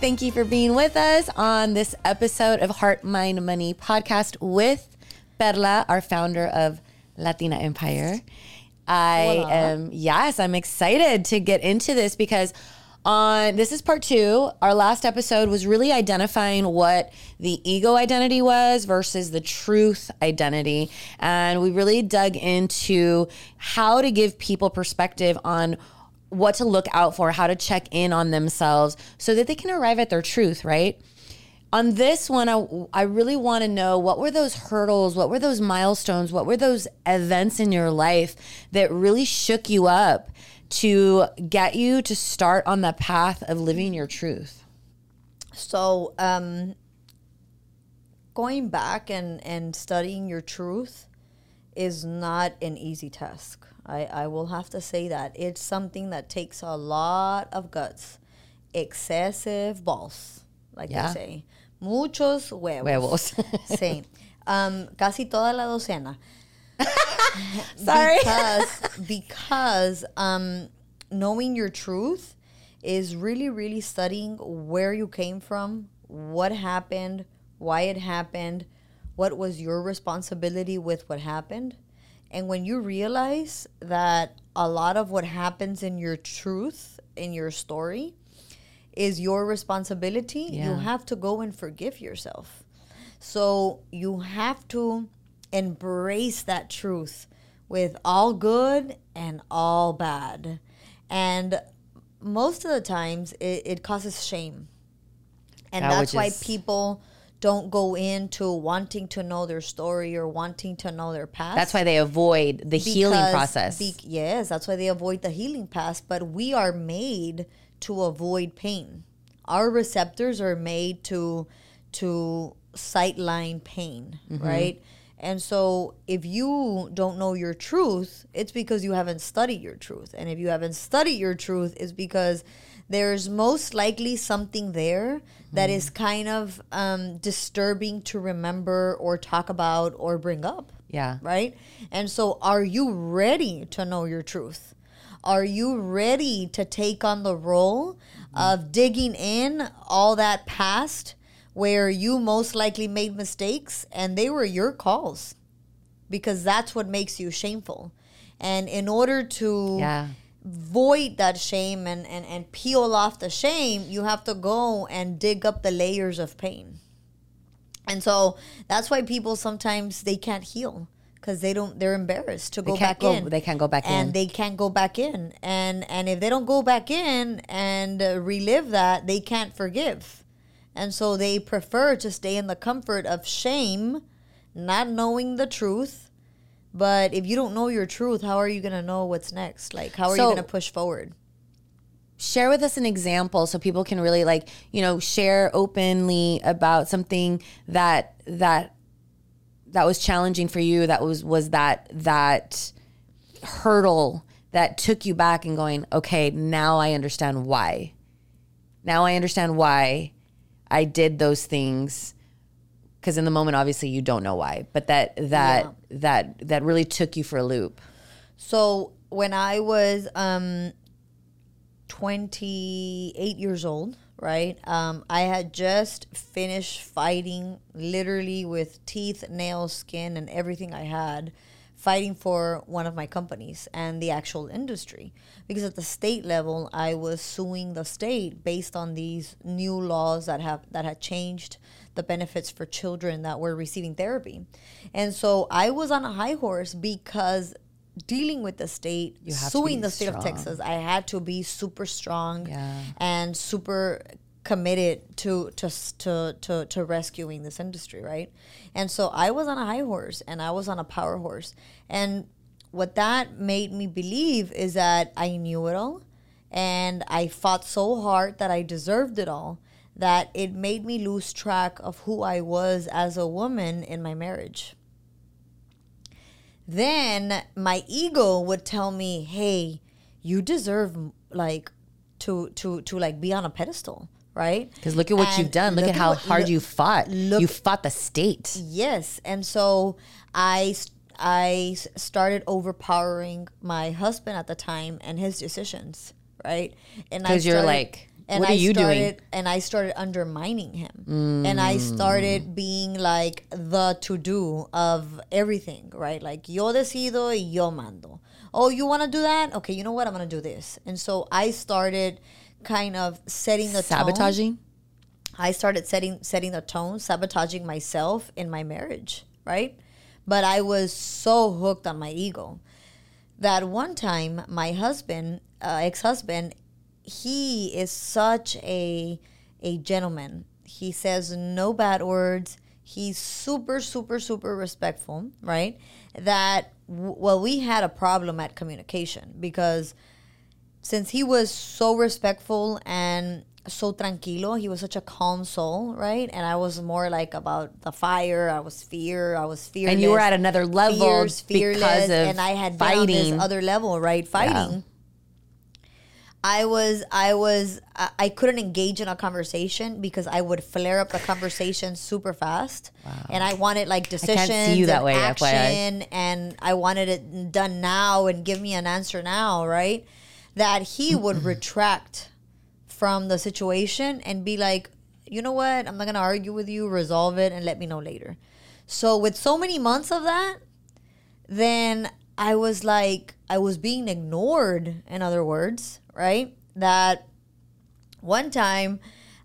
Thank you for being with us on this episode of Heart, Mind, Money podcast with Perla, our founder of Latina Empire. I am, yes, I'm excited to get into this because on this is part two. Our last episode was really identifying what the ego identity was versus the truth identity. And we really dug into how to give people perspective on what to look out for, how to check in on themselves so that they can arrive at their truth, right? On this one, I, I really want to know what were those hurdles, what were those milestones, what were those events in your life that really shook you up to get you to start on the path of living your truth? So, um, going back and, and studying your truth is not an easy task. I, I will have to say that. It's something that takes a lot of guts, excessive balls, like Yeah. they say. Muchos huevos. Huevos. sí. Um, casi toda la docena. Sorry. because because um, knowing your truth is really really studying where you came from what happened why it happened what was your responsibility with what happened and when you realize that a lot of what happens in your truth in your story is your responsibility you have to go and forgive yourself so you have to embrace that truth with all good and all bad. And most of the times it, it causes shame. And Yeah, that's why people don't go into wanting to know their story or wanting to know their past. That's why they avoid the healing process. be- yes, that's why they avoid the healing path. But we are made to avoid pain. Our receptors are made to to sightline pain, Mm-hmm. right? And so if you don't know your truth, it's because you haven't studied your truth. And if you haven't studied your truth, it's because there's most likely something there that is kind of um, disturbing to remember or talk about or bring up yeah. right? And so, are you ready to know your truth? Are you ready to take on the role of digging in all that past where you most likely made mistakes and they were your calls? Because that's what makes you shameful. And in order to Yeah. Void that shame and, and, and peel off the shame, you have to go and dig up the layers of pain. And so that's why people sometimes they can't heal because they don't they're embarrassed to go back go- in. they can't go back and in. they can't go back in. And and if they don't go back in and relive that, they can't forgive. And so they prefer to stay in the comfort of shame, not knowing the truth. But if you don't know your truth, how are you going to know what's next? Like how are you going to push forward? share with us an example so people can really like you know share openly about something that that that was challenging for you that was was that that hurdle that took you back and going okay now i understand why now i understand why i did those things because in the moment obviously you don't know why but that that that that really took you for a loop So when I was um, 28 years old, right? Um, I had just finished fighting, literally with teeth, nails, skin, and everything I had, fighting for one of my companies and the actual industry. Because at the state level, I was suing the state based on these new laws that have that had changed the benefits for children that were receiving therapy. And so I was on a high horse because dealing with the state, suing the state of. Texas, I had to be super strong Yeah. and super committed to, to to to to rescuing this industry, right? And so I was on a high horse and I was on a power horse. And what that made me believe is that I knew it all and I fought so hard that I deserved it all that it made me lose track of who I was as a woman in my marriage then my ego would tell me, "Hey, you deserve like to to to like be on a pedestal, right?" Because look at what And you've done. Look, at how what- hard look- you fought. look- you fought the state. Yes, and so I I started overpowering my husband at the time and his decisions, right? And I Because you're like, and What I are you doing? started and I started undermining him. And I mm. started being like the to do of everything, right? Like yo decido y yo mando. Oh, you want to do that? Okay, you know what? I'm going to do this. And so I started kind of setting the tone. Sabotaging. I started setting setting the tone, sabotaging myself in my marriage, right? But I was so hooked on my ego that one time my husband, uh, ex-husband, he is such a a gentleman. He says no bad words. He's super super super respectful, right? That w- well we had a problem at communication because since he was so respectful and so tranquilo, he was such a calm soul, right? And I was more like about the fire. I was fear. I was fearless. And you were at another level Fierce, fearless, because of and I had fighting. this other level, right? Fighting. I was, I was, I, couldn't engage in a conversation because I would flare up the conversation super fast, wow. and I wanted like decisions see you that and way, FYI. action, and I wanted it done now and give me an answer now, right? That he would retract from the situation and be like, you know what, I'm not gonna argue with you, resolve it, and let me know later. So with so many months of that, then I was like, I was being ignored, in other words, right? That one time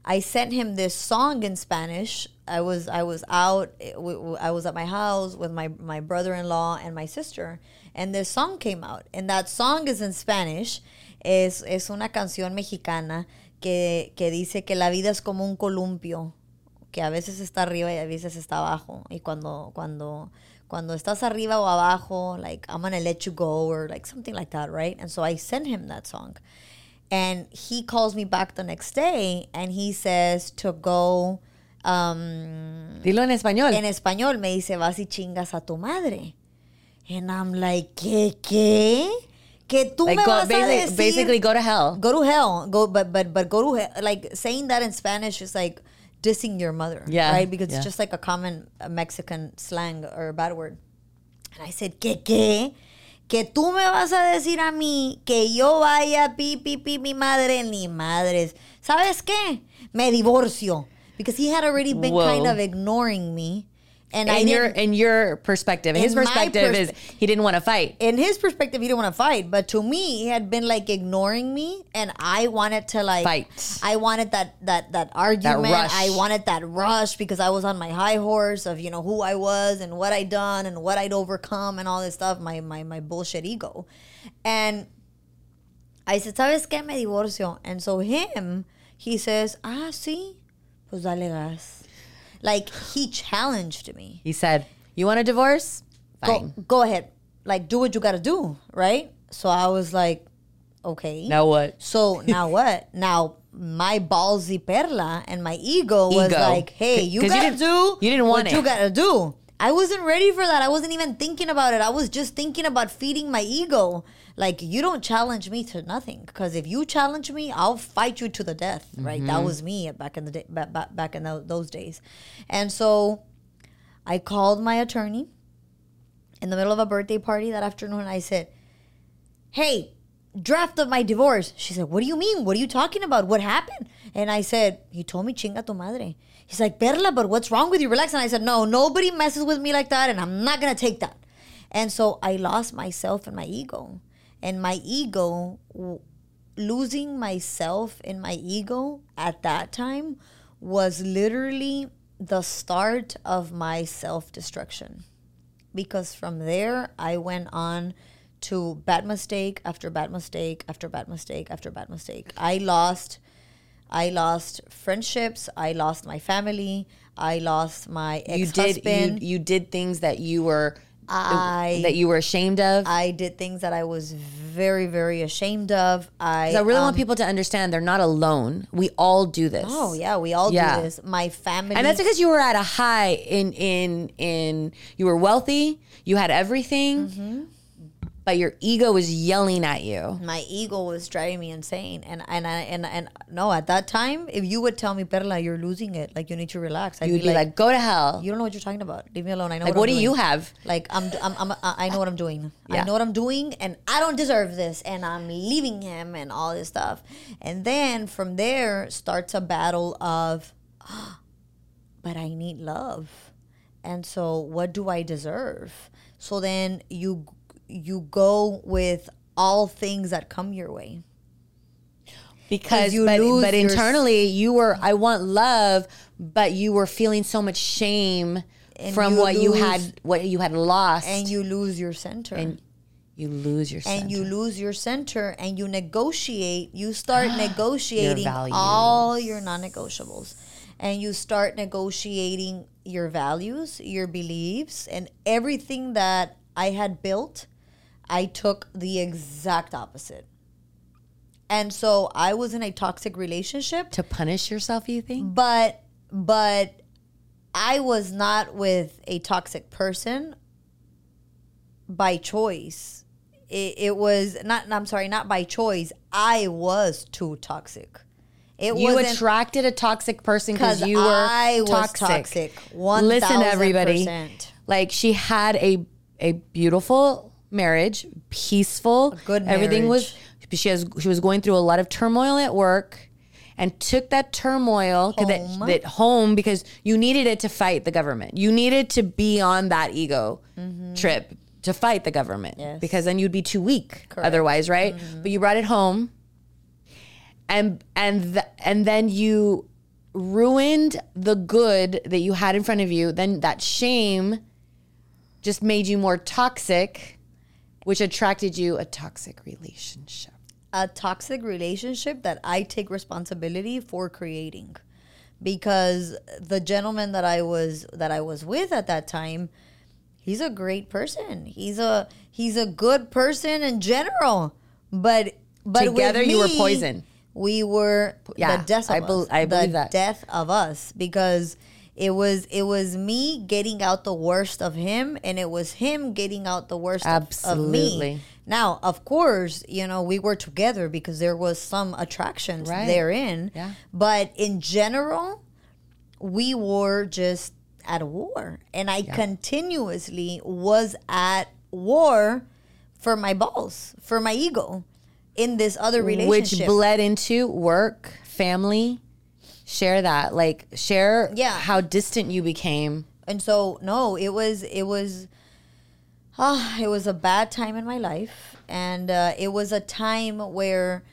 I sent him this song in Spanish. I was I was out. eh, I was at my house with my my brother in law and my sister, and this song came out. And that song is in Spanish. Es es una canción mexicana que que dice que la vida es como un columpio, que a veces está arriba y a veces está abajo. Y cuando cuando cuando estás arriba o abajo, like I'm gonna let you go or like something like that, right? And so I sent him that song. And he calls me back the next day and he says to go um, Dilo en español. en español, me dice, vas y chingas a tu madre. And I'm like, ¿qué, qué? Que tú like me go, vas a decir basically go to hell. go to hell. Go but but but go to hell like saying that in spanish is like dissing your mother Yeah, right? Because yeah. it's just like a common mexican slang or a bad word. And i said que qué? Que tú me vas a decir a mí que yo vaya pi pi pi mi madre ni madres. Sabes qué? Me divorcio. Because he had already been Whoa. kind of ignoring me and i your in your perspective, his In perspective perspe- is he didn't want to fight. in his perspective, he didn't want to fight, but to me, he had been like ignoring me, and I wanted to like Fight. I wanted that that that argument. rush. I wanted that rush because I was on my high horse of you know who I was and what I'd done and what I'd overcome and all this stuff. My my my bullshit ego, and I said, "Sabes qué? Me divorcio." And so him, he says, "Ah, sí, pues dale gas." Like he challenged me He said, "You want a divorce? Fine. go, go ahead like do what you gotta do right so i was like okay Now what? so now what now my ballsy perla and my ego was like hey you gotta didn't- do you didn't want what it. you gotta do i wasn't ready for that i wasn't even thinking about it i was just thinking about feeding my ego like you don't challenge me to nothing because if you challenge me i'll fight you to the death right Mm-hmm. that was me back in the day back, back, in tho- those days and so i called my attorney in the middle of a birthday party that afternoon i said hey, draft of my divorce. She said, what do you mean? What are you talking about? What happened? And I said, he told me chinga tu madre. He's like, Perla, but what's wrong with you? Relax. And I said, no, nobody messes with me like that, and I'm not to take that. And so I lost myself and my ego. And my ego, losing myself in my ego at that time was literally the start of my self destruction because from there I went on to bad mistake after bad mistake after bad mistake after bad mistake. I lost I lost friendships, I lost my family, I lost my You ex-husband. did you, you did things that you were I that you were ashamed of. I did things that I was very very ashamed of. I I really um, want people to understand they're not alone. We all do this. Oh yeah, we all Yeah. do this. My family And that's because you were at a high in in in you were wealthy, you had everything. Mm-hmm. But your ego was yelling at you. my ego was driving me insane. And and I, and and no at that time if you would tell me perla you're losing it like you need to relax. I'd You'd be like, go to hell. you don't know what you're talking about. Leave me alone. I know Like, what, what do doing. you have? like I'm, I'm, I'm i know what i'm doing. I know what i'm doing and i don't deserve this and i'm leaving him and all this stuff. And then from there starts a battle of but i need love. And so what do i deserve? So then you you go with all things that come your way because you but, lose but your internally you were i want love but you were feeling so much shame from you what you had what you had lost and you lose your center and you lose your and you center. lose your center and you negotiate you start negotiating values. all your non-negotiables and you start negotiating your values your beliefs and everything that i had built i took the exact opposite and so i was in a toxic relationship to punish yourself you think but but I was not with a toxic person by choice. It, it was not. I'm sorry, not by choice. I was too toxic. It you attracted a toxic person because you were I was toxic. toxic. One Listen, everybody. Like she had a a beautiful marriage, peaceful. good Everything was. She has. She was going through a lot of turmoil at work, and took that turmoil to that, Home. that home because you needed it to fight the government. You needed to be on that ego trip to fight the government Mm-hmm. Yes. because then you'd be too weak Correct. Mm-hmm. otherwise, right? But you brought it home and and th- and then you ruined the good that you had in front of you then that shame just made you more toxic which attracted you a toxic relationship? A toxic relationship that I take responsibility for creating. Because the gentleman that I was that I was with at that time he's a great person. He's a he's a good person in general. But but Together you were poison. we were Yeah, the death of I bel- us. I believe the that. death of us. Because it was it was me getting out the worst of him and it was him getting out the worst of- of me now, of course, you know, we were together because there was some attraction Right. therein. Yeah. But in general, we were just at war. And I continuously was at war for my balls, for my ego in this other relationship which bled into work family share that like share Yeah. how distant you became. And so no it was it was ah it was a bad time in my life. And uh, it was a time where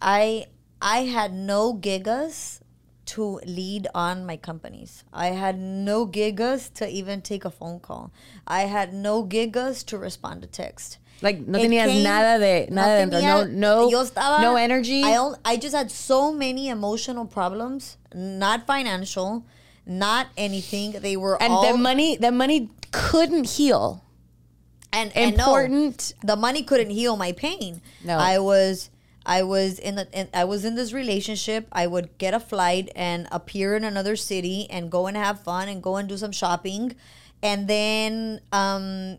i i had no gigas to lead on my companies. I had no gigas to even take a phone call. I had no gigas to respond to text like no It tenías came- nada de no nada dentro. tenía- no no yo estaba- no energy I, I just had so many emotional problems, not financial, not anything. They were and all the money the money couldn't heal and, and no, important the money couldn't heal my pain. No. I was I was in the in, I was in this relationship. I would get a flight and appear in another city and go and have fun and go and do some shopping, and then um,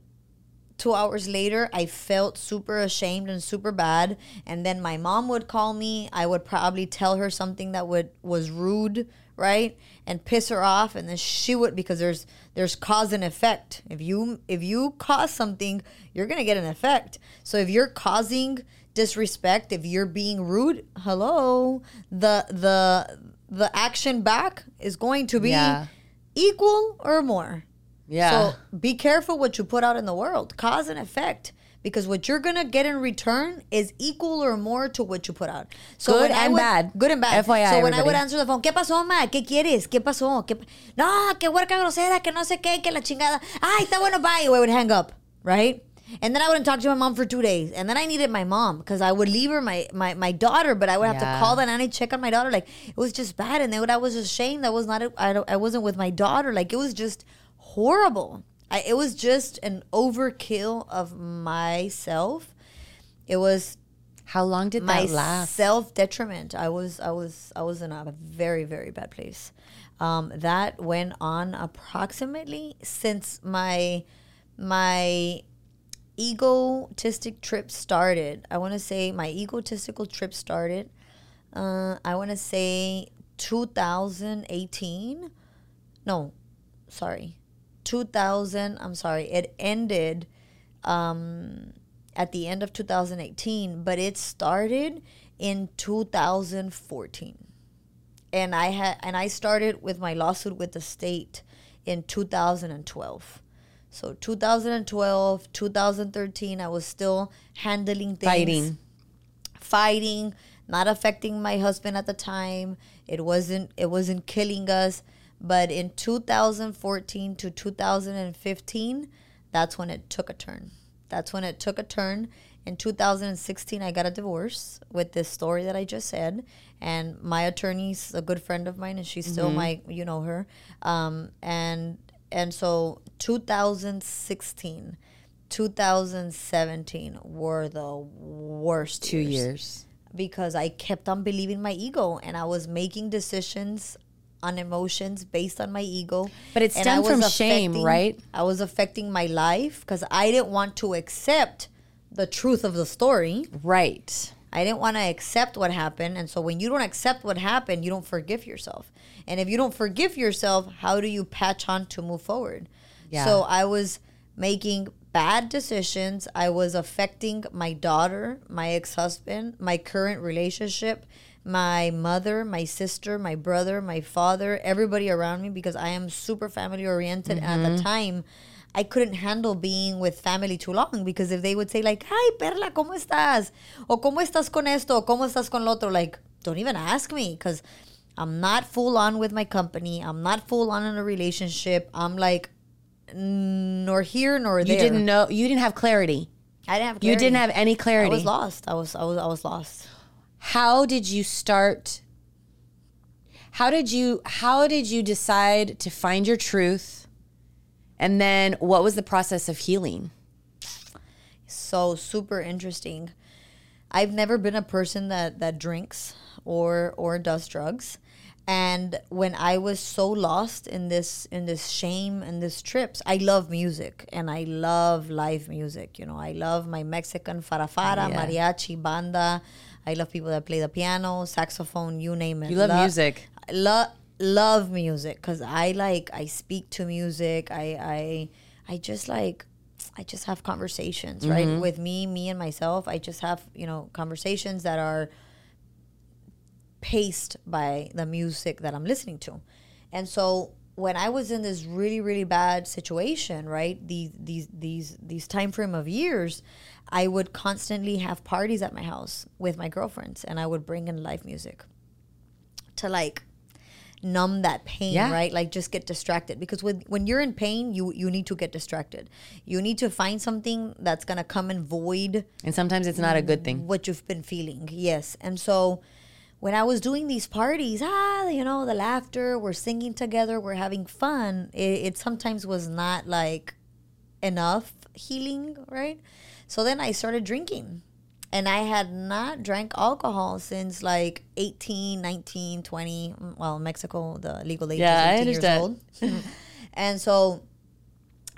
two hours later, I felt super ashamed and super bad. And then my mom would call me. I would probably tell her something that would was rude, right, and piss her off. And then she would because there's there's cause and effect. If you if you cause something, you're gonna get an effect. So if you're causing disrespect, if you're being rude, hello, the the the action back is going to be Yeah. equal or more. Yeah So be careful what you put out in the world, cause and effect. Because what you're gonna get in return is equal or more to what you put out. So Good and would- bad. Good and bad. FYI, so when I would answer the phone, ¿qué pasó, ma? ¿Qué quieres? ¿Qué pasó? ¿Qué pa- no, qué huerca grosera, que no sé qué, que la chingada. Ay, está bueno, bye. I would hang up, right? And then I wouldn't talk to my mom for two days. And then I needed my mom because I would leave her my, my, my daughter, but I would have Yeah. to call the nanny, check on my daughter. Like, it was just bad. And then I was ashamed. I was not, I, I wasn't with my daughter. Like, it was just horrible. I, it was just an overkill of myself. It was how long did my that last self detriment. I was I was I was in a very very bad place. Um, that went on approximately since my my egotistic trip started, I want to say my egotistical trip started. Uh, I want to say 2018. No, sorry, 2000. I'm sorry. It ended um, at the end of 2018, but it started in 2014 and I had and I started with my lawsuit with the state in 2012. So 2012, 2013, I was still handling things, Fighting. fighting, not affecting my husband at the time. It wasn't it wasn't killing us, but in 2014 to 2015, that's when it took a turn. That's when it took a turn. In 2016, I got a divorce with this story that I just said, and my attorney's a good friend of mine, and she's still my, you know her, um, and and so 2016, 2017 were the worst Two years. because I kept on believing my ego and I was making decisions on emotions based on my ego. But it stemmed from shame, right? I was affecting my life because I didn't want to accept the truth of the story. Right. I didn't want to accept what happened. And so when you don't accept what happened, you don't forgive yourself. And if you don't forgive yourself, how do you patch on to move forward? Yeah. So I was making bad decisions. I was affecting my daughter, my ex husband, my current relationship, my mother, my sister, my brother, my father, everybody around me because I am super family oriented. And at the mm-hmm. time, I couldn't handle being with family too long because if they would say like, "Hi, Perla, cómo estás?" o "Cómo estás con esto?" o "Cómo estás con lo otro?" like, don't even ask me because I'm not full on with my company. I'm not full on in a relationship. I'm like nor here nor there. You didn't know. You didn't have clarity. I didn't have. You didn't have any clarity. I was lost. I was. I was. I was lost. How did you start? How did you? How did you decide to find your truth? And then, what was the process of healing? so super interesting. I've never been a person that that drinks or or does drugs. And when I was so lost in this in this shame and this trips, I love music and I love live music. You know, I love my Mexican farafara, Yeah. mariachi, banda. I love people that play the piano, saxophone, you name it. You love Lo- music. Love love music because I like I speak to music. I I I just like I just have conversations right mm-hmm. with me, me and myself. I just have you know conversations that are paced by the music that I'm listening to, and so when I was in this really really bad situation, right these these these these time frame of years, I would constantly have parties at my house with my girlfriends, and I would bring in live music to like numb that pain Yeah. right? Like just get distracted. Because when when you're in pain you you need to get distracted. You need to find something that's going to come and void And sometimes it's not a good thing. what you've been feeling. Yes. And so when i was doing these parties ah you know the laughter we're singing together we're having fun it, it sometimes was not like enough healing right so then i started drinking and i had not drank alcohol since like 18 19 20 mm, well Mexico the legal age Yeah, I is 18 years understand. old and so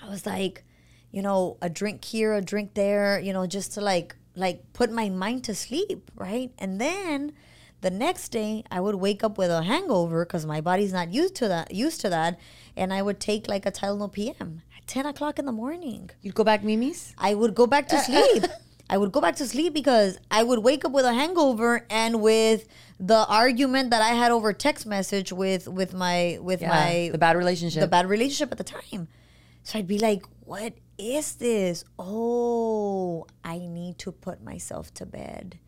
I was like, you know, a drink here, a drink there, you know, just to like like put my mind to sleep, right? And then the next day I would wake up with a hangover because my body's not used to that used to that. And I would take like a Tylenol PM at 10 o'clock in the morning. You'd go back, Mimi's. I would go back to uh, uh. sleep. I would go back to sleep because I would wake up with a hangover and with the argument that I had over text message with with my with my the bad relationship. the bad relationship at the time. So I'd be like, what is this? Oh, I need to put myself to bed.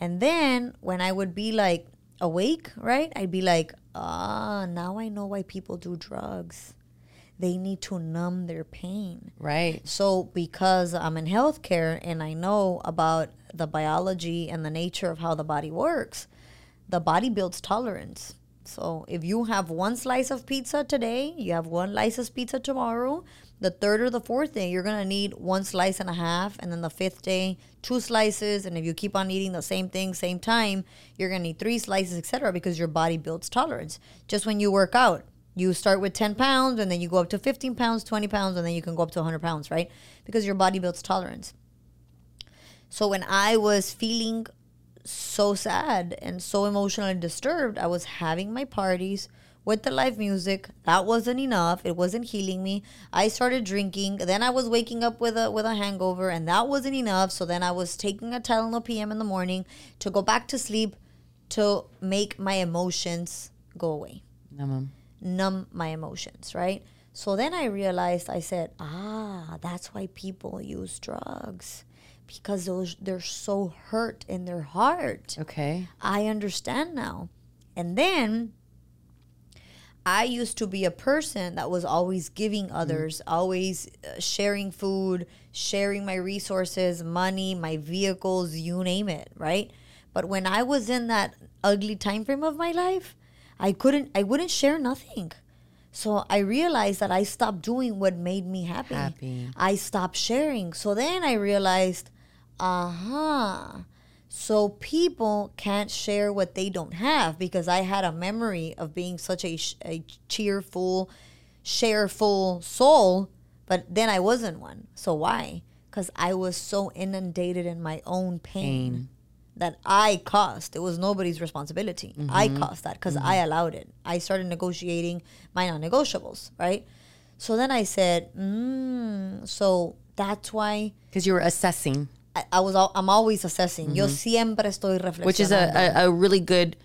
And then when I would be like awake, right? I'd be like, ah, now I know why people do drugs. They need to numb their pain. right. So, because I'm in healthcare and I know about the biology and the nature of how the body works, the body builds tolerance. So, if you have one slice of pizza today, you have one slice of pizza tomorrow, the third or the fourth day, you're to need one slice and a half. And then the fifth day, two slices. And if you keep on eating the same thing, same time, you're to need three slices, etc., because your body builds tolerance. Just when you work out, You start with 10 pounds and then you go up to 15 pounds, 20 pounds, and then you can go up to 100 pounds, right? Because your body builds tolerance. So when I was feeling so sad and so emotionally disturbed, I was having my parties with the live music. That wasn't enough. It wasn't healing me. I started drinking. Then I was waking up with a with a hangover, and that wasn't enough. So then I was taking a Tylenol PM in the morning to go back to sleep to make my emotions go away, No, mom. numb my emotions, right? So then I realized I said, ah, that's why people use drugs because those they're so hurt in their heart. Okay. I understand now. And then I used to be a person that was always giving others, always uh, sharing food, sharing my resources, money, my vehicles, you name it, right? But when I was in that ugly time frame of my life, I couldn't I wouldn't share nothing. So I realized that I stopped doing what made me happy. Happy. I stopped sharing. So then I realized, uh-huh. So people can't share what they don't have because I had a memory of being such a, a cheerful, shareful soul, but then I wasn't one. So why? Because I was so inundated in my own pain, that I caused. It was nobody's responsibility. I caused that because I allowed it. I started negotiating my non-negotiables, right? So then I said, mm, so that's why Because you were assessing, I, I was. I'm always assessing. Yo siempre estoy reflexionando. Mm-hmm. which is a, a, a really good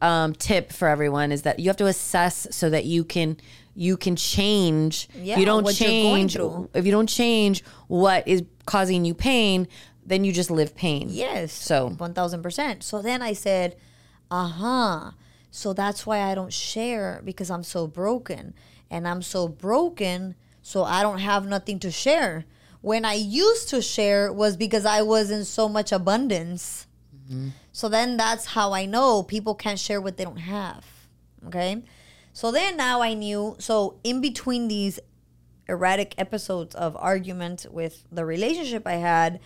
um, tip for everyone is that you have to assess so that you can you can change. Yeah, if you don't what you're going change, if you don't change what is causing you pain, then you just live pain. Yes. So- one thousand percent. So then I said, uh huh. So that's why I don't share because I'm so broken, and I'm so broken, so I don't have nothing to share. When I used to share was because I was in so much abundance. Mm-hmm. So then that's how I know people can't share what they don't have. Okay. So then now I knew. So in between these erratic episodes of argument with the relationship I had,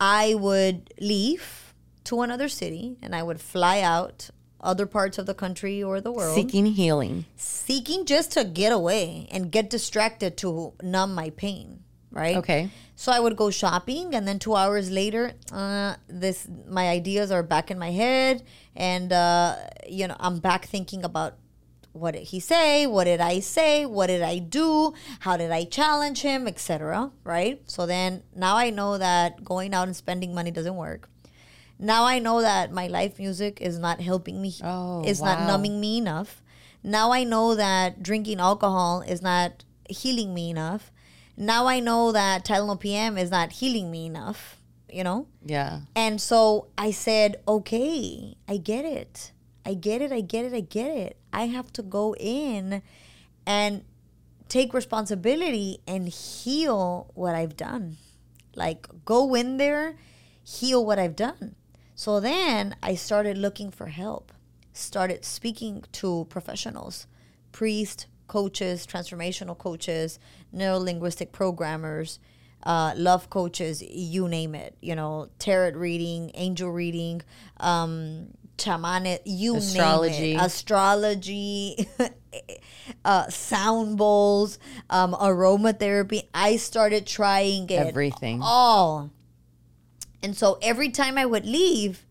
I would leave to another city and I would fly out other parts of the country or the world Seeking healing. seeking just to get away and get distracted to numb my pain right? Okay. so i would go shopping and then two hours later uh, this my ideas are back in my head and uh, you know i'm back thinking about what did he say what did i say what did i do how did i challenge him etc right? So then now i know that going out and spending money doesn't work. Now i know that my life music is not helping me Oh, is not numbing me enough. Now i know that drinking alcohol is not healing me enough now i know that tylenol pm is not healing me enough you know Yeah. and so I said, okay, I get it. I get it. I get it. I get it. I have to go in and take responsibility and heal what I've done. Like, go in there, heal what I've done. So then I started looking for help, started speaking to professionals, priests, coaches, transformational coaches, neuro linguistic programmers, uh, love coaches, you name it. You know, tarot reading, angel reading, um, shamanic, you Astrology. name it. Astrology, uh, sound bowls, um, aromatherapy. I started trying it Everything. all. And so every time I would leave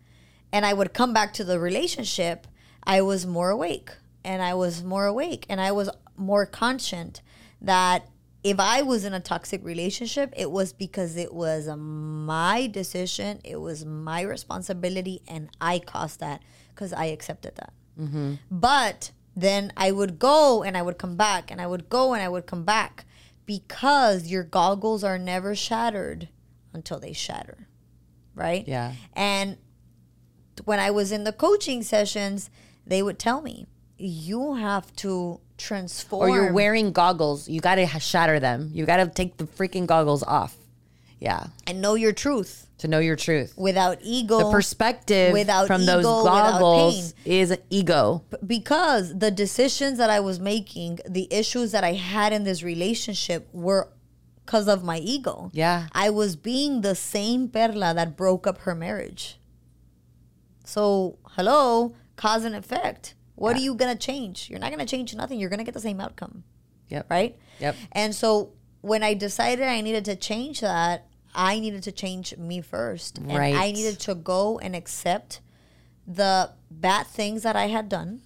and I would come back to the relationship, I was more awake and I was more awake and I was more conscient that if I was in a toxic relationship, it was because it was my decision, it was my responsibility, and I caused that because I accepted that. Mm-hmm. But then I would go and I would come back and I would go and I would come back because your goggles are never shattered until they shatter. Right? Yeah. And when I was in the coaching sessions, they would tell me, you have to transform. Or you're wearing goggles. You got to shatter them. You got to take the freaking goggles off. Yeah. and know your truth To know your truth. without ego. The perspective without from those ego, without goggles is ego. because the decisions that I was making, the issues that I had in this relationship were because of my ego. Yeah. I was being the same Perla that broke up her marriage. So, hello, cause and effect. What are you gonna change? You're not gonna change nothing. You're gonna get the same outcome, Yep. right? Yep. And so when I decided I needed to change that, I needed to change me first. And I needed to go and accept the bad things that I had done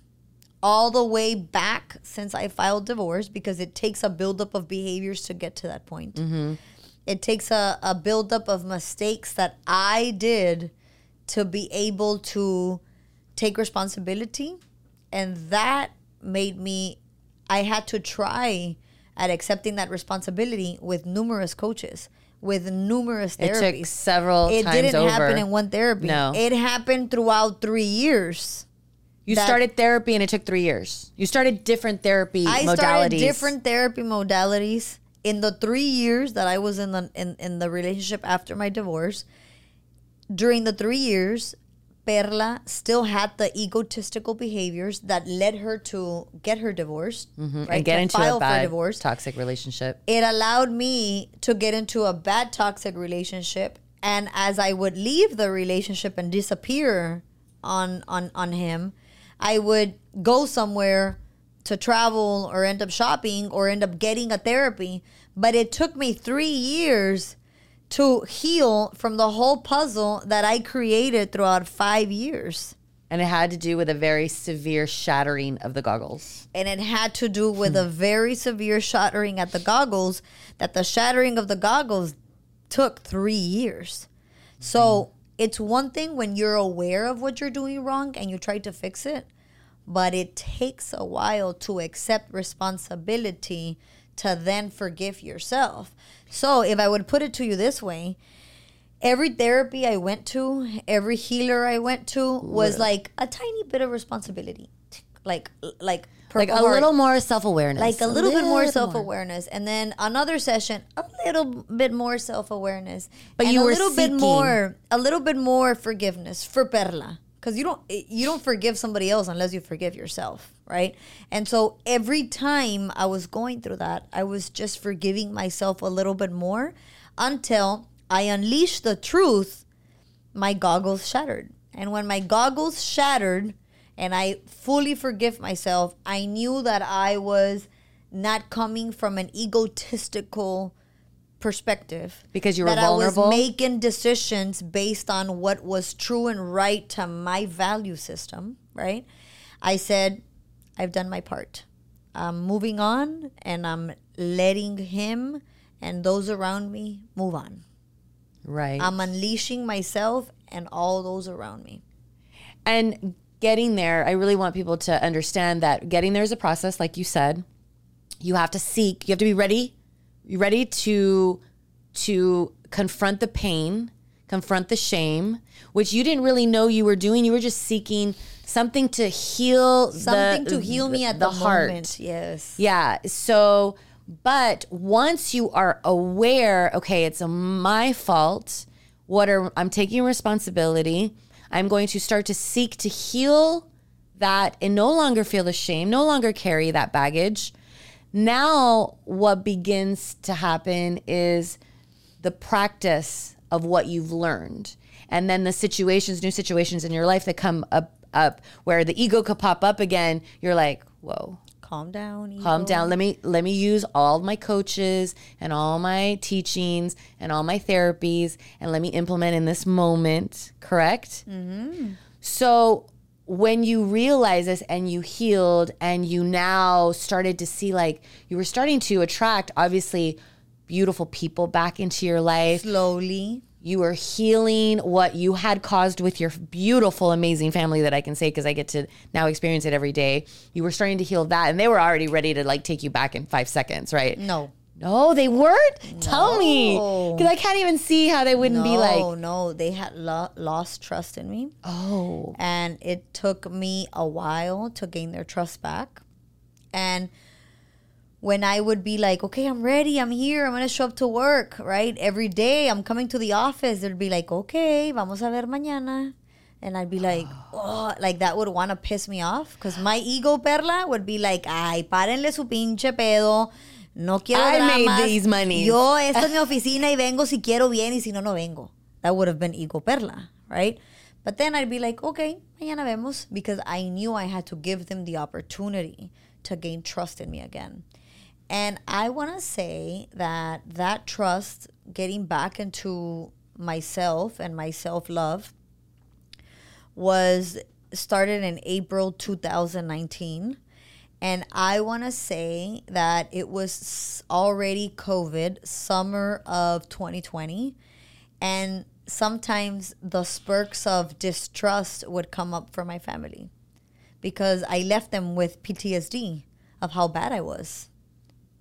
all the way back since I filed divorce because it takes a buildup of behaviors to get to that point. Mm-hmm. It takes a, a buildup of mistakes that I did to be able to take responsibility. And that made me, I had to try at accepting that responsibility with numerous coaches, with numerous It took several It didn't over. happen in one therapy. No. It happened throughout three years. you started therapy and it took three years. You started different therapy I modalities. started different therapy modalities in the three years that I was in the in, in the relationship after my divorce. During the three years, Perla still had the egotistical behaviors that led her to get her divorced. Mm-hmm. and get to into a bad divorce. toxic relationship. it allowed me to get into a bad toxic relationship and as i would leave the relationship and disappear on on on him i would go somewhere to travel or end up shopping or end up getting a therapy but it took me 3 years to heal from the whole puzzle that i created throughout 5 years And it had to do with a very severe shattering of the goggles. and it had to do with a very severe shattering at the goggles that the shattering of the goggles took three years so it's one thing when you're aware of what you're doing wrong and you try to fix it but it takes a while to accept responsibility to then forgive yourself so if i would put it to you this way every therapy I went to, every healer I went to was like a tiny bit of responsibility. Like like Like a Heart, little more self awareness. like a little, bit more self-awareness and then another session a little bit more self-awareness But and you a were little bit seeking. more a little bit more forgiveness for Perla because you don't eh, you don't forgive somebody else unless you forgive yourself right and so every time I was going through that I was just forgiving myself a little bit more until I unleashed the truth my goggles shattered. And when my goggles shattered and I fully forgive myself, I knew that I was not coming from an egotistical perspective. Because you were that vulnerable? I was making decisions based on what was true and right to my value system, right? I said, I've done my part. I'm moving on and I'm letting him and those around me move on. right. I'm unleashing myself and all those around me. and getting there, I really want people to understand that getting there is a process, like you said. You have to seek. You have to be ready. You ready to to confront the pain, confront the shame, which you didn't really know you were doing. You were just seeking something to heal Something the, to heal me at the, heart. moment. Yes. Yeah. So, but once you are aware, okay, it's my fault. What are I'm taking responsibility. I'm going to start to seek to heal that and no longer feel the shame, no longer carry that baggage. Now, what begins to happen is the practice of what you've learned. And then the situations, new situations in your life that come up up where the ego could pop up again, you're like, whoa, Calm down. calm down let me let me use all my coaches and all my teachings and all my therapies and let me implement in this moment correct Mm-hmm. so when you realize this and you healed and you now started to see like you were starting to attract obviously beautiful people back into your life Slowly. you were healing what you had caused with your beautiful, amazing family that I can say because I get to now experience it every day. You were starting to heal that, and they were already ready to like take you back in five seconds, right? No. No, they weren't. Tell me, because I can't even see how they wouldn't be No, like, no. They had lo- lost trust in me. oh, And it took me a while to gain their trust back. And when I would be like, okay, I'm ready, I'm here, I'm gonna show up to work, right? Every day I'm coming to the office, they'd be like, okay, vamos a ver mañana. And I'd be like, oh, like that would want to piss me off. Because my ego, Perla, would be like, ay, párenle su pinche pedo. No quiero I made dramas. these monies." Yo, esta es mi oficina y vengo si quiero bien y si no, no vengo. That would have been ego Perla, right? But then I'd be like, okay, mañana vemos, because I knew I had to give them the opportunity to gain trust in me again. And I want to say that that trust, getting back into myself and my self love, was started in April 2019. And I want to say that it was already COVID, summer of 2020. And sometimes the spurts of distrust would come up for my family because I left them with PTSD of how bad I was.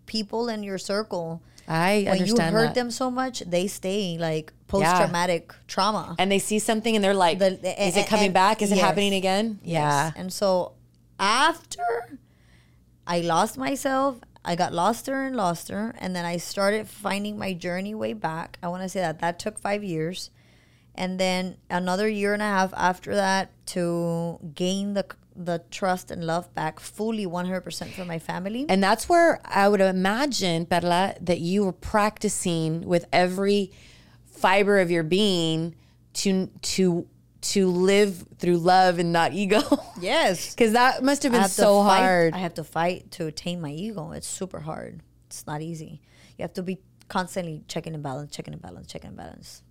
People in your circle, I when you hurt that. them so much, they stay like post traumatic trauma. and they see something and they're like, The- "Is it coming and- back? Is it happening again?" Yeah. And so after I lost myself, I got loster and loster, and then I started finding my journey way back. I want to say that that took five years, and then another year and a half after that to gain the the trust and love back fully 100% from my family. And that's where I would imagine, Perla, that you were practicing with every fiber of your being to to to live through love and not ego. yes. Because that must have been have so hard. I have to fight to attain my ego. It's super hard. It's not easy. You have to be constantly checking and balance, checking and balance, checking and balance.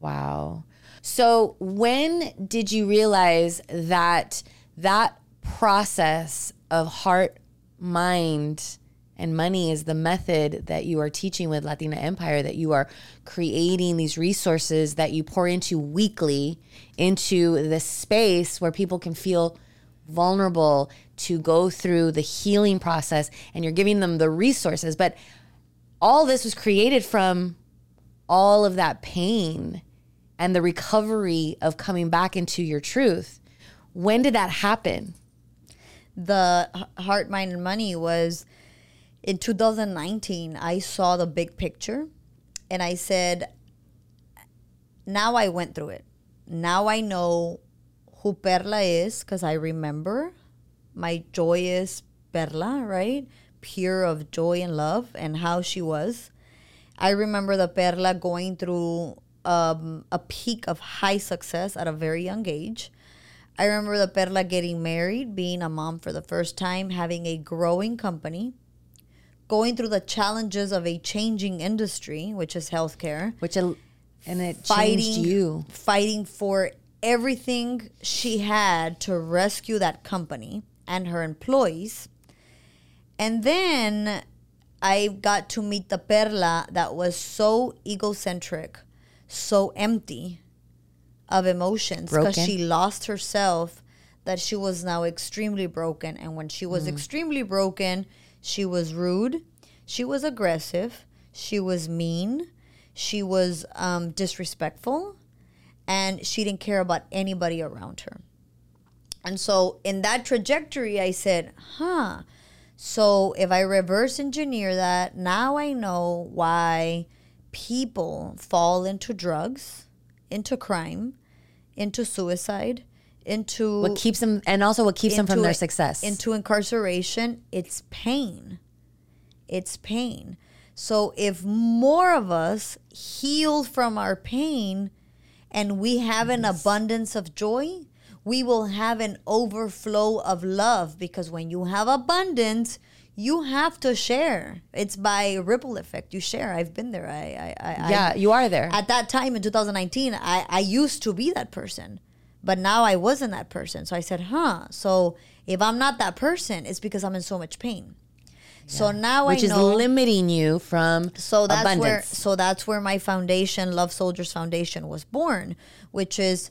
Wow. So when did you realize that that process of heart, mind, and money is the method that you are teaching with Latina Empire, that you are creating these resources that you pour into weekly into this space where people can feel vulnerable to go through the healing process and you're giving them the resources. But all this was created from all of that pain and the recovery of coming back into your truth. When did that happen? the heart mind and money was in 2019 i saw the big picture and i said now i went through it. Now i know who perla is because i remember my joyous perla right? Pure of joy and love and how she was. I remember the perla going through um, a peak of high success at a very young age. I remember the Perla getting married, being a mom for the first time, having a growing company, going through the challenges of a changing industry, which is healthcare, Which and it fighting changed you. fighting for everything she had to rescue that company and her employees. And then I got to meet the Perla that was so egocentric, so empty of emotions because she lost herself that she was now extremely broken and when she was mm. extremely broken she was rude. She was aggressive. She was mean. She was um, disrespectful. And she didn't care about anybody around her. And so in that trajectory i said huh. So if i reverse engineer that now i know why people fall into drugs into crime into suicide into What keeps them, and also what keeps them from their success. into incarceration it's pain. It's pain. So if more of us heal from our pain and we have an abundance of joy we will have an overflow of love because when you have abundance you have to share. It's by ripple effect. You share. I've been there. I i, I yeah, I, you are there. at that time in 2019 I, I used to be that person but now i wasn't that person. So i said huh so if i'm not that person it's because i'm in so much pain. So now which i is limiting you from so that's where so that's where my foundation love soldiers foundation was born which is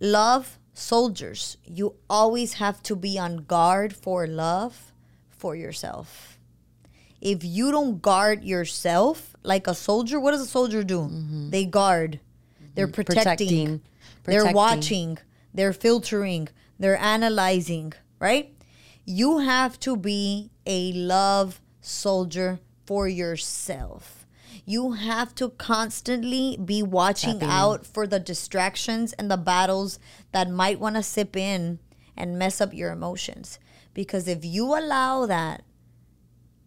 love soldiers. You always have to be on guard for love for yourself. If you don't guard yourself like a soldier what does a soldier do? They guard. They're protecting, Mm-hmm. Protecting. they're watching they're filtering they're analyzing right? You have to be a love soldier for yourself. You have to constantly be watching out for the distractions and the battles that might want to sip in and mess up your emotions. Because if you allow that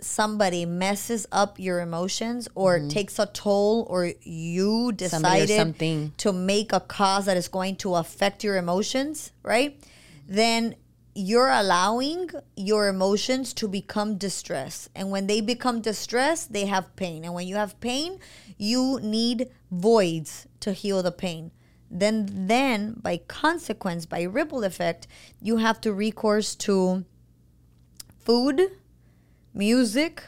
somebody messes up your emotions or takes a toll or you Mm-hmm. Decided something. to make a cause that is going to affect your emotions, right? Then you're allowing your emotions to become distress. And when they become distress, they have pain. And when you have pain, you need voids to heal the pain. Then then by consequence, by ripple effect, you have to recourse to food, music,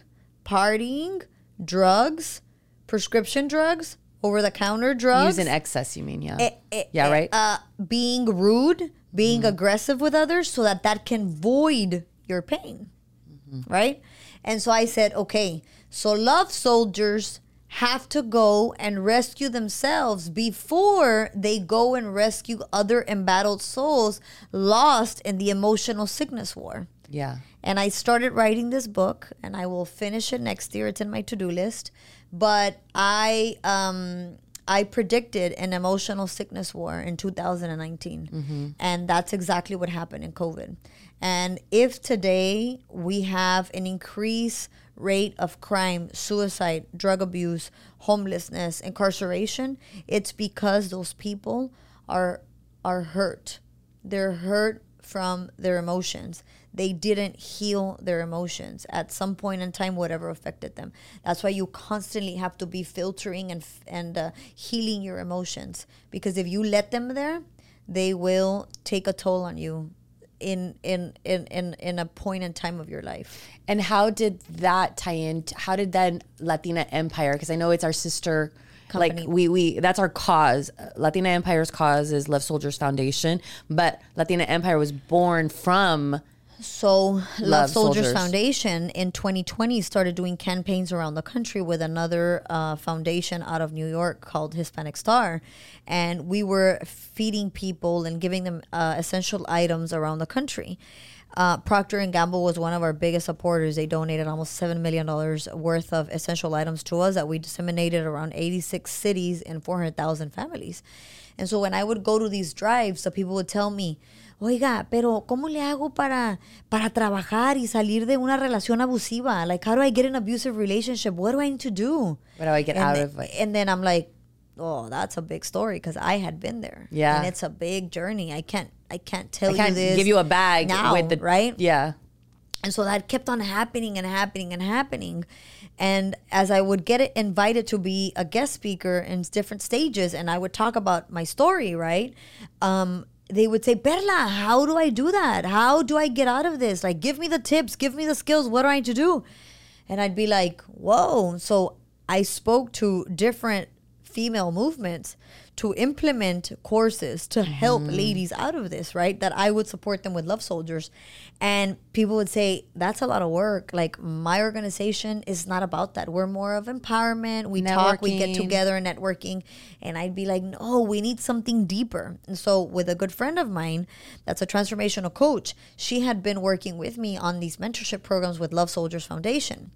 partying, drugs, prescription drugs, over the counter drugs Use in excess, you mean? Yeah. eh, yeah, eh, right? Uh, being rude, being aggressive with others, so that that can void your pain, right? And so I said, okay, so love soldiers have to go and rescue themselves before they go and rescue other embattled souls lost in the emotional sickness war. yeah. And I started writing this book, and I will finish it next year. It's in my to do list. But I um, I predicted an emotional sickness war in 2019, and that's exactly what happened in COVID. And if today we have an increased rate of crime, suicide, drug abuse, homelessness, incarceration, it's because those people are are hurt. They're hurt from their emotions. They didn't heal their emotions at some point in time, whatever affected them. That's why you constantly have to be filtering and and uh, healing your emotions because if you let them there, they will take a toll on you in in in in, in a point in time of your life. And how did that tie in? How did then Latina Empire? Because I know it's our sister. Company. Like we we that's our cause. Latina Empire's cause is Love Soldiers Foundation, but Latina Empire was born from So, Love, Love Soldiers, Soldiers. Foundation in 2020 started doing campaigns around the country with another uh, foundation out of New York called Hispanic Star, and we were feeding people and giving them uh, essential items around the country. Uh, Procter and Gamble was one of our biggest supporters. They donated almost seven million dollars worth of essential items to us that we disseminated around 86 cities and 400,000 families. And so when I would go to these drives, the people would tell me, Oiga, pero ¿cómo le hago para, para trabajar y salir de una relación abusiva? Like, how do I get an abusive relationship? What do I need to do? What do I get and out then, of it? And then I'm like, oh, that's a big story because I had been there. Yeah. and it's a big journey. I can't, I can't tell I can't you this. give you a bag now, with the right. Yeah. And so that kept on happening and happening and happening. And as I would get invited to be a guest speaker in different stages, and I would talk about my story, right? Um, they would say, Perla, how do I do that? How do I get out of this? Like, give me the tips, give me the skills. What do I need to do? And I'd be like, whoa. So I spoke to different female movements to implement courses to help mm. ladies out of this, right? That I would support them with Love Soldiers. And people would say, that's a lot of work. Like, my organization is not about that. We're more of empowerment. We talk, we get Networking. together, networking. And I'd be like, no, we need something deeper. And so, with a good friend of mine that's a transformational coach, she had been working with me on these mentorship programs with Love Soldiers Foundation.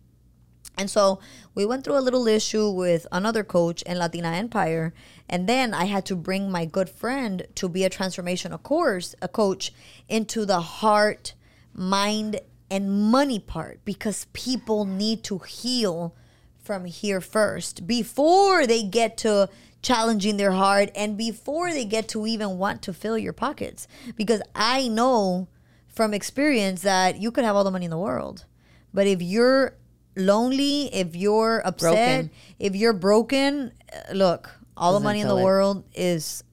And so we went through a little issue with another coach in Latina Empire. And then I had to bring my good friend to be a transformational course, a coach, into the heart, mind, and money part because people need to heal from here first before they get to challenging their heart and before they get to even want to fill your pockets. Because I know from experience that you could have all the money in the world. But if you're lonely, if you're upset, Broken. if you're broken, uh, look, all the Doesn't money in the it. world is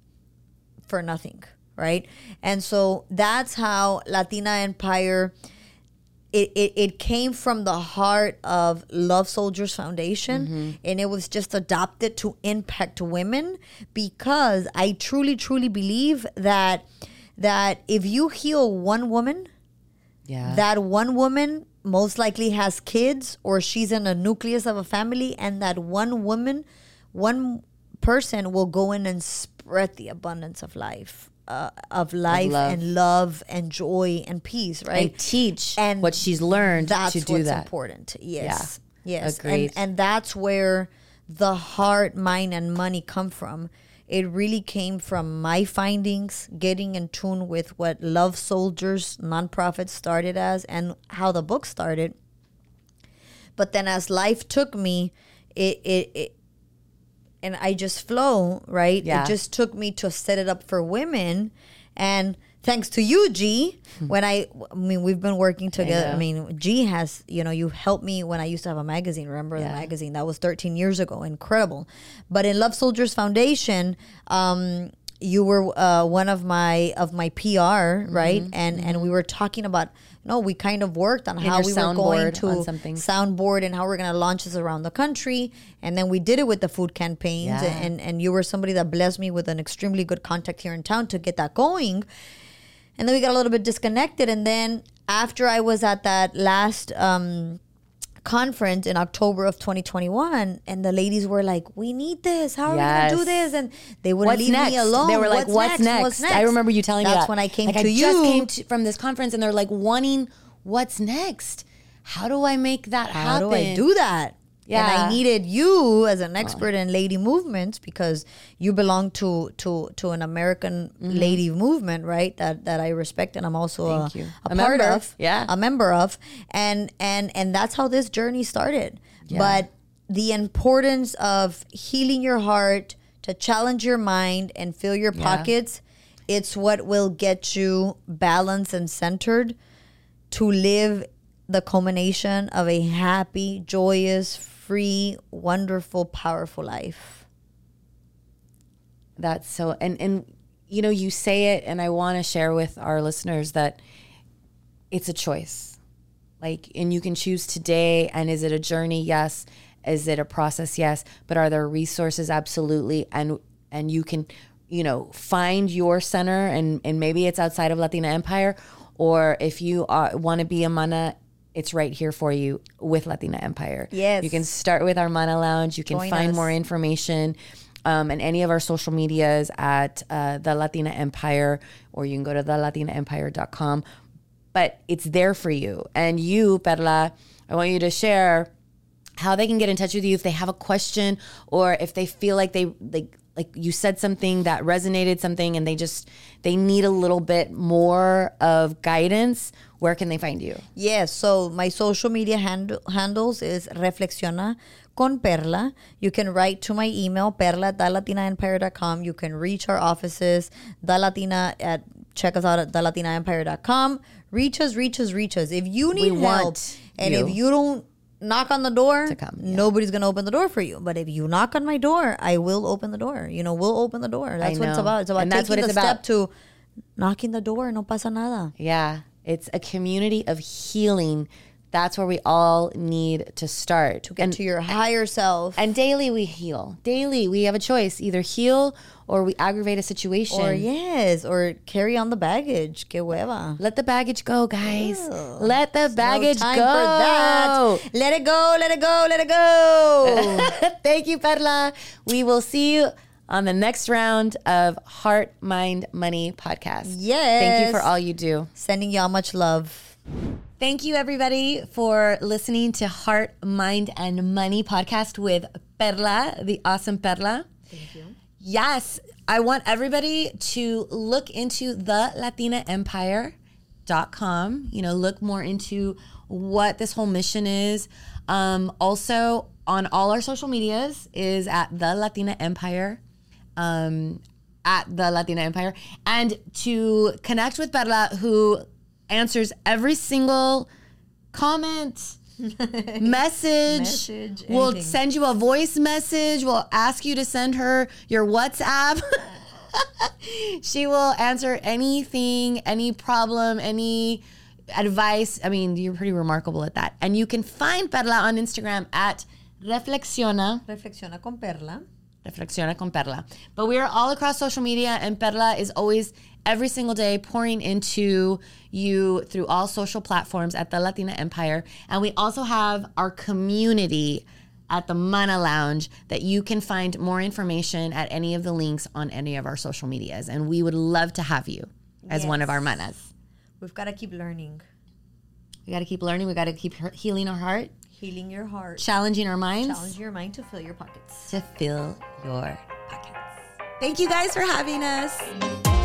for nothing, right? And so that's how Latina Empire it, it, it came from the heart of Love Soldiers Foundation Mm-hmm. and it was just adopted to impact women because I truly truly believe that that if you heal one woman Yeah. that one woman most likely has kids or she's in a nucleus of a family and that one woman one person will go in and spread the abundance of life uh, of life love. and love and joy and peace right and teach And what she's learned that's to do what's that. important yes yes Agreed. and and that's where the heart mind and money come from it really came from my findings getting in tune with what love soldiers nonprofit started as and how the book started But then as life took me, it it, it and I just flow, right? Yeah. It just took me to set it up for women and thanks to you G when I I mean we've been working together. I, know. mean G has, you know, you helped me when I used to have a magazine, remember the magazine? That was 13 years ago. Incredible. But in Love Soldiers Foundation, um you were uh, one of my of my PR, right? Mm-hmm. And and we were talking about no, we kind of worked on how we were going to something. soundboard and how we're going to launch this around the country. And then we did it with the food campaigns. Yeah. And, and you were somebody that blessed me with an extremely good contact here in town to get that going. And then we got a little bit disconnected. And then after I was at that last um, conference in October of 2021, and the ladies were like, "We need this. How are we gonna do this?" And they wouldn't What's leave next? me alone. They were like, "What's, next? I remember you telling me That's when I came Like, to I you. just came to, from this conference, and they're like wanting what's next. How do I make that happen? How happen? do I do that? And I needed you as an expert in lady movements because you belong to to to an American lady movement, right? That that I respect and I'm also Mm-hmm. Thank a, you. a, A part member. of. Yeah. A member of. And and and that's how this journey started. But the importance of healing your heart, to challenge your mind and fill your pockets, it's what will get you balanced and centered to live the culmination of a happy, joyous, free, wonderful, powerful life. That's so and and you know you say it and I want to share with our listeners that it's a choice. Like and you can choose today and is it a journey? Yes. Is it a process? Yes. But are there resources? Absolutely. And and you can you know find your center and and maybe it's outside of Latina Empire or if you want to be a mana it's right here for you with Latina Empire. Yes. You can start with our Mana Lounge. You can Join find us. more information um, and any of our social medias at uh, the Latina Empire, or you can go to thelatinaempire.com. But it's there for you. And you, Perla, I want you to share how they can get in touch with you if they have a question or if they feel like they like like you said something that resonated something and they just they need a little bit more of guidance where can they find you Yes, so my social media hand- handles is Reflexiona con Perla. You can write to my email, perla at. You can reach our offices, the Latina at check us out at thelatinaempire.com. Reach us, reach us, reach us. If you need help want and you. if you don't knock on the door, To come, yeah. nobody's gonna open the door for you. But if you knock on my door, I will open the door. You know, we'll open the door. That's what it's about. It's about And that's taking what it's about. to knocking the door. No pasa nada. Yeah, it's a community of healing. That's where we all need to start. To get to your higher self. And daily we heal. Daily we have a choice: either heal or we aggravate a situation. Or yes, or carry on the baggage. Que hueva. Let the baggage go, guys. Let the baggage no time go. for that. Let it go. Let it go. Let it go. Thank you, Perla. We will see you on the next round of Heart, Mind, Money podcast. Yes. Thank you for all you do. Sending y'all much love. Thank you, everybody, for listening to Heart, Mind, and Money podcast with Perla, the awesome Perla. Thank you. Yes, I want everybody to look into the Latina Empire.com. You know, look more into what this whole mission is. Um, also, on all our social medias is at the Latina Empire. Um, at the Latina Empire and to connect with Perla, who answers every single comment, message, Message, will anything. send you a voice message, we'll ask you to send her your WhatsApp. she will answer anything, any problem, any advice. I mean, you're pretty remarkable at that. And you can find Perla on Instagram at Reflexiona. Reflexiona con Perla. Reflexiona con Perla. But we are all across social media, and Perla is always every single day pouring into you through all social platforms at the Latina Empire. And we also have our community at the Mana Lounge that you can find more information at any of the links on any of our social medias. And we would love to have you as one of our manas. We've got to keep learning, We got to keep learning. We got to keep healing our heart, healing your heart, challenging our minds challenge your mind to fill your pockets. to fill your pockets. Thank you guys for having us.